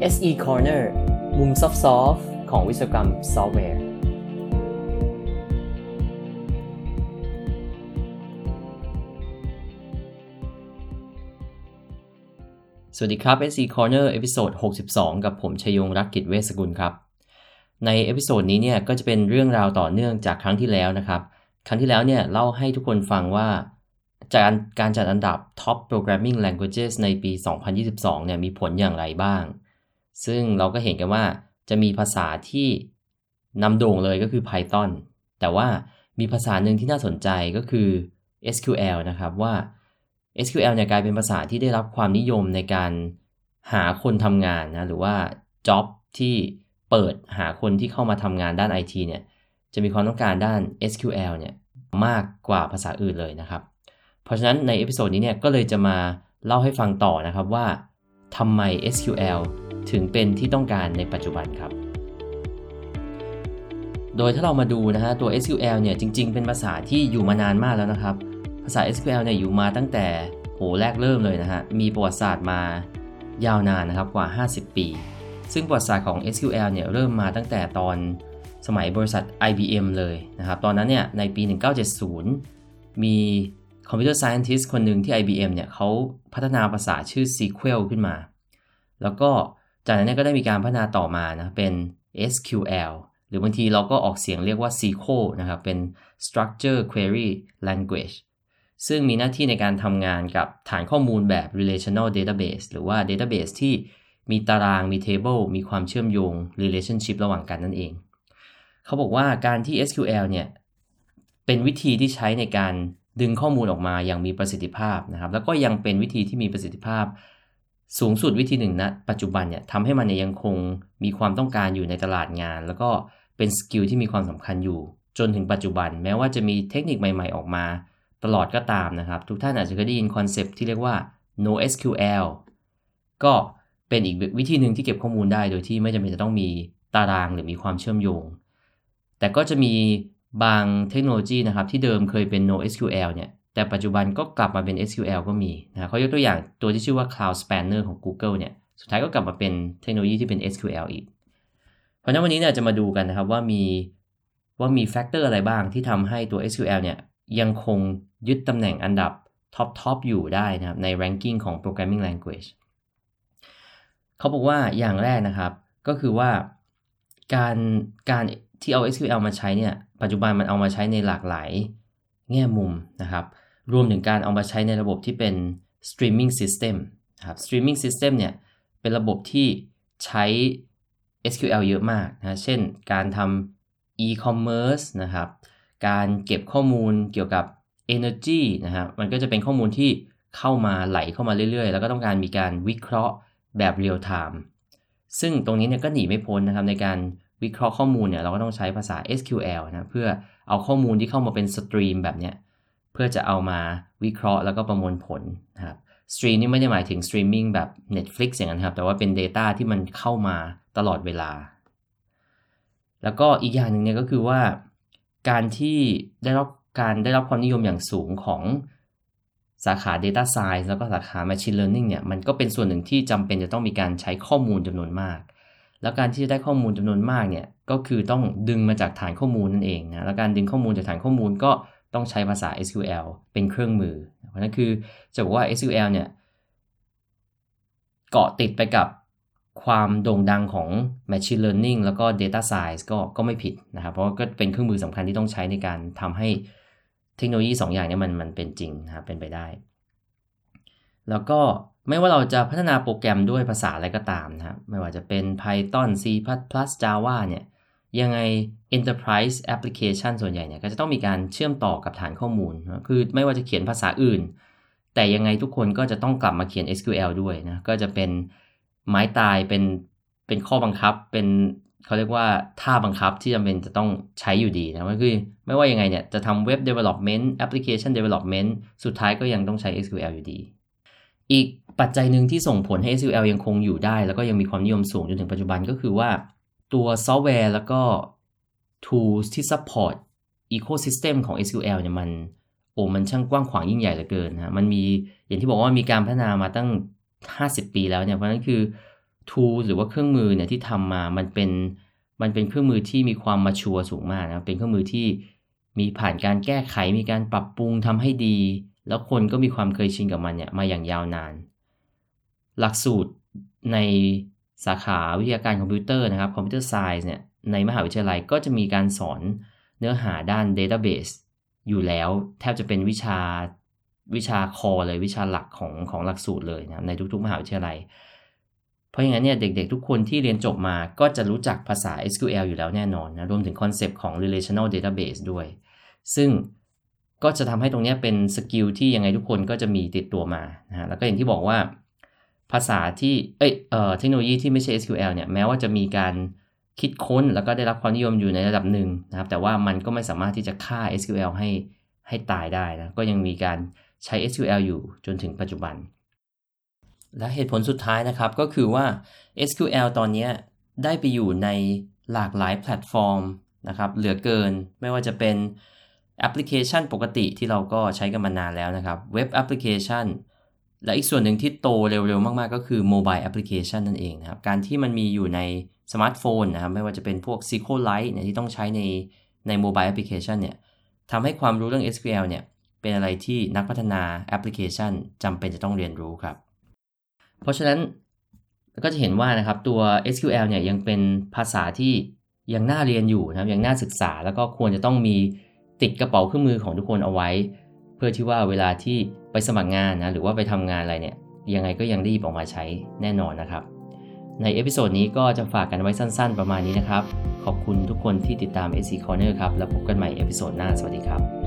SE Corner มุม soft ของวิศวกรรมซอฟต์แวร์ สวัสดีครับ SE Corner episode 62 กับผมชยงรักกิจเวสกุลครับ ใน episode นี้เนี่ยก็จะเป็นเรื่องราวต่อเนื่องจากครั้งที่แล้วนะครับ ครั้งที่แล้วเนี่ยเล่าให้ทุกคนฟังว่าจาการการจัดอันดับ Top Programming Languages ในปี 2022 เนี่ยมีผลอย่างไรบ้าง ซึ่งเราก็เห็นกันว่าจะมีภาษาที่นำโด่งเลยก็คือ Python แต่ว่ามีภาษาหนึ่งที่น่าสนใจก็คือ SQL นะครับว่า SQL เนี่ยกลายเป็นภาษาที่ได้รับความนิยมในการหาคนทำงานนะหรือว่า job ที่เปิดหาคนที่เข้ามาทำงานด้าน IT เนี่ยจะมีความต้องการด้าน SQL เนี่ยมากกว่าภาษาอื่นเลยนะครับ เพราะฉะนั้นใน episode นี้เนี่ยก็เลยจะมาเล่าให้ฟังต่อนะครับว่าทำไม SQL ถึงเป็นที่ต้องการในปัจจุบันครับ โดยถ้าเรามาดูนะฮะตัว SQL เนี่ยจริง ๆ เป็นภาษาที่อยู่มานานมากแล้วนะครับ ภาษา SQL เนี่ยอยู่มาตั้งแต่โหแรกเริ่มเลยนะฮะมีประวัติศาสตร์มายาวนานนะครับกว่า 50 ปี ซึ่งประวัติศาสตร์ของ SQL เนี่ยเริ่มมาตั้งแต่ตอนสมัยบริษัท IBM เลยนะครับ ตอนนั้นเนี่ยในปี 1970 มีคอมพิวเตอร์ไซ n น i ิสคนหนึ่งที่ IBM เนี่ยเขาพัฒนาภาษาชื่อ SQL ขึ้นมา แล้วก็ จากนั้นก็ได้มีการพัฒนาต่อมานะเป็น SQL หรือบางทีเราก็ออกเสียงเรียกว่า SQL นะครับเป็น Structure Query Language ซึ่งมีหน้าที่ในการทำงานกับฐานข้อมูลแบบ relational database หรือว่า database ที่มีตาราง มี table มีความเชื่อมโยง relationship ระหว่างกันนั่นเอง เขาบอกว่าการที่ SQL เนี่ย เป็นวิธีที่ใช้ในการดึงข้อมูลออกมาอย่างมีประสิทธิภาพนะครับ แล้วก็ยังเป็นวิธีที่มีประสิทธิภาพ สูงสุดวิธีหนึ่งนะปัจจุบันเนี่ยทำให้มันเนี่ยยังคงมีความต้องการอยู่ในตลาดงาน แล้วก็เป็น skill ที่มีความสำคัญอยู่ จนถึงปัจจุบัน แม้ว่าจะมีเทคนิคใหม่ๆออกมา ตลอดก็ตามนะครับ ทุกท่านอาจจะเคยได้ยิน concept ที่เรียกว่า NoSQL ก็เป็นอีกวิธีหนึ่งที่เก็บข้อมูลได้โดยที่ไม่จำเป็นจะต้องมีตารางหรือมีความเชื่อมโยง แต่ก็จะมีบางเทคโนโลยีนะครับที่เดิมเคยเป็น NoSQL เนี่ย แต่ปัจจุบันก็กลับมาเป็น SQL ก็มีนะเขายกตัวอย่างตัวที่ชื่อว่า Cloud Spanner ของ Google เนี่ย สุดท้ายก็กลับมาเป็นเทคโนโลยีที่เป็น SQL อีก เพราะฉะนั้นวันนี้เนี่ยจะมาดูกันนะครับว่ามีว่ามี factor อะไรบ้างที่ทำให้ตัว SQL เนี่ยยังคงยึดตำแหน่งอันดับท็อปทอปอยู่ได้นะครับใน ranking ของ programming language เขาบอกว่าอย่างแรกนะครับ ก็คือว่าการการที่เอา SQL มาใช้เนี่ย ปัจจุบันมันเอามาใช้ในหลากหลายแง่มุมนะครับ รวมถึงการเอามาใช้ในระบบที่เป็น streaming system ครับ streaming system เนี่ยเป็นระบบที่ใช้ SQL เยอะมากนะเช่นการททำ e-commerce นะครับการเก็บข้อมูลเกี่ยวกับ energy นะครับมันก็จะเป็นข้อมูลที่เข้ามาไหลเข้ามาเรื่อยๆ แล้วก็ต้องการมีการวิเคราะห์แบบ real time ซึ่งตรงนี้เนี่ยก็หนีไม่พ้นนะครับในการวิเคราะห์ข้อมูลเนี่ยเราก็ต้องใช้ภาษา SQL นะเพื่อเอาข้อมูลที่เข้ามาเป็น stream แบบเนี้ย เพื่อจะเอามาวิเคราะห์แล้วก็ประมวลผลนะครับ stream นี่ไม่ได้หมายถึงสตรีมมิ่งแบบ Netflix อย่างนั้นครับ แต่ว่าเป็น Data ที่มันเข้ามาตลอดเวลา แล้วก็อีกอย่างหนึ่งเนี่ยก็คือว่าการที่ได้รับการได้รับความนิยมอย่างสูงของสาขา Data Science แล้วก็สาขา Machine Learning เนี่ยมันก็เป็นส่วนหนึ่งที่จำเป็นจะต้องมีการใช้ข้อมูลจำนวนมาก แล้วการที่จะได้ข้อมูลจำนวนมากเนี่ยก็คือต้องดึงมาจากฐานข้อมูลนั่นเองนะแล้วการดึงข้อมูลจากฐานข้อมูลก็ ต้องใช้ภาษา SQL เป็นเครื่องมือ เพราะนั้นคือจะบอกว่า SQL เนี่ยเกาะติดไปกับความโด่งดังของ Machine Learning แล้วก็ Data Science ก็ก็ไม่ผิดนะครับ เพราะก็เป็นเครื่องมือสำคัญที่ต้องใช้ในการทำให้เทคโนโลยี 2อย่างนี้มันมันเป็นจริงนะครับเป็นไปได้ แล้วก็ไม่ว่าเราจะพัฒนาโปรแกรมด้วยภาษาอะไรก็ตามนะครับไม่ว่าจะเป็น Python C++ Java เนี่ย ยังไง Enterprise Application ส่วนใหญ่เนี่ยก็จะต้องมีการเชื่อมต่อกับฐานข้อมูล คือไม่ว่าจะเขียนภาษาอื่น แต่ยังไงทุกคนก็จะต้องกลับมาเขียน SQL ด้วยนะ ก็จะเป็นไม้ตายเป็นเป็นข้อบังคับ เป็นเขาเรียกว่าท่าบังคับที่จำเป็นจะต้องใช้อยู่ดีนะก็คือไม่ว่ายังไงเนี่ยจะทำ Web Development Application Development สุดท้ายก็ยังต้องใช้ SQL อยู่ดี อีกปัจจัยหนึ่งที่ส่งผลให้ SQL ยังคงอยู่ได้ แล้วก็ยังมีความนิยมสูงจนถึงปัจจุบันก็คือว่า ตัวซอฟต์แวร์แล้วก็ tools ที่ support ecosystem ของ SQL เนี่ยมันโอ้มันช่างกว้างขวางยิ่งใหญ่เหลือเกินนะมันมีอย่างที่บอกว่ามีการพัฒนามาตั้ง 50 ปีแล้วเนี่ยเพราะนั้นคือ tool หรือว่าเครื่องมือเนี่ยที่ทำมามันเป็นมันเป็นเครื่องมือที่มีความมาชัวสูงมากนะเป็นเครื่องมือที่มีผ่านการแก้ไขมีการปรับปรุงทำให้ดี แล้วคนก็มีความเคยชินกับมันเนี่ยมาอย่างยาวนาน หลักสูตรใน สาขาวิทยาการคอมพิวเตอร์นะครับ computer science เนี่ยในมหาวิทยาลัยก็จะมีการสอนเนื้อหาด้าน Database อยู่แล้วแทบจะเป็นวิชาวิชา core เลยวิชาหลักของของหลักสูตรเลยนะในทุกๆ มหาวิทยาลัย เพราะอย่างนั้นเนี่ยเด็กๆ ทุกคนที่เรียนจบมาก็จะรู้จักภาษา SQL อยู่แล้วแน่นอนนะรวมถึง concept ของ relational database ด้วย ซึ่งก็จะทำให้ตรงนี้เป็น skill ที่ยังไงทุกคนก็จะมีติดตัวมานะฮะแล้วก็อย่างที่บอกว่า ภาษาที่เอ้ยเอ่อเทคโนโลยีที่ไม่ใช่ SQL เนี่ยแม้ว่าจะมีการคิดค้นแล้วก็ได้รับความนิยมอยู่ในระดับหนึ่งนะครับ แต่ว่ามันก็ไม่สามารถที่จะฆ่า SQL ให้ให้ตายได้นะก็ยังมีการใช้ SQL อยู่จนถึงปัจจุบัน และเหตุผลสุดท้ายนะครับก็คือว่า SQL ตอนนี้ได้ไปอยู่ในหลากหลายแพลตฟอร์มนะครับเหลือเกินไม่ว่าจะเป็นแอปพลิเคชันปกติที่เราก็ใช้กันมานานแล้วนะครับ web application และอีกส่วนหนึ่งที่โตเร็วๆ มากๆ ก็คือ mobile application นั่นเองนะครับ การที่มันมีอยู่ในสมาร์ทโฟนนะครับ ไม่ว่าจะเป็นพวก SQLite เนี่ยที่ต้องใช้ในใน mobile application เนี่ยทำให้ความรู้เรื่อง SQL เนี่ยเป็นอะไรที่นักพัฒนาแอปพลิเคชันจำเป็นจะต้องเรียนรู้ครับ เพราะฉะนั้นก็จะเห็นว่านะครับตัว SQL เนี่ยยังเป็นภาษาที่ยังน่าเรียนอยู่นะครับยังน่าศึกษา แล้วก็ควรจะต้องมีติดกระเป๋าเครื่องมือของทุกคนเอาไว้ เพื่อที่ว่าเวลาที่ไปสมัครงานนะหรือว่าไปทำงานอะไรเนี่ยยังไงก็ยังหยิบออกมาใช้แน่นอนนะครับ ใน episode นี้ก็จะฝากกันไว้สั้น ๆ ประมาณนี้นะครับ ขอบคุณทุกคนที่ติดตาม SE Corner ครับ แล้วพบกันใหม่ episode หน้า สวัสดีครับ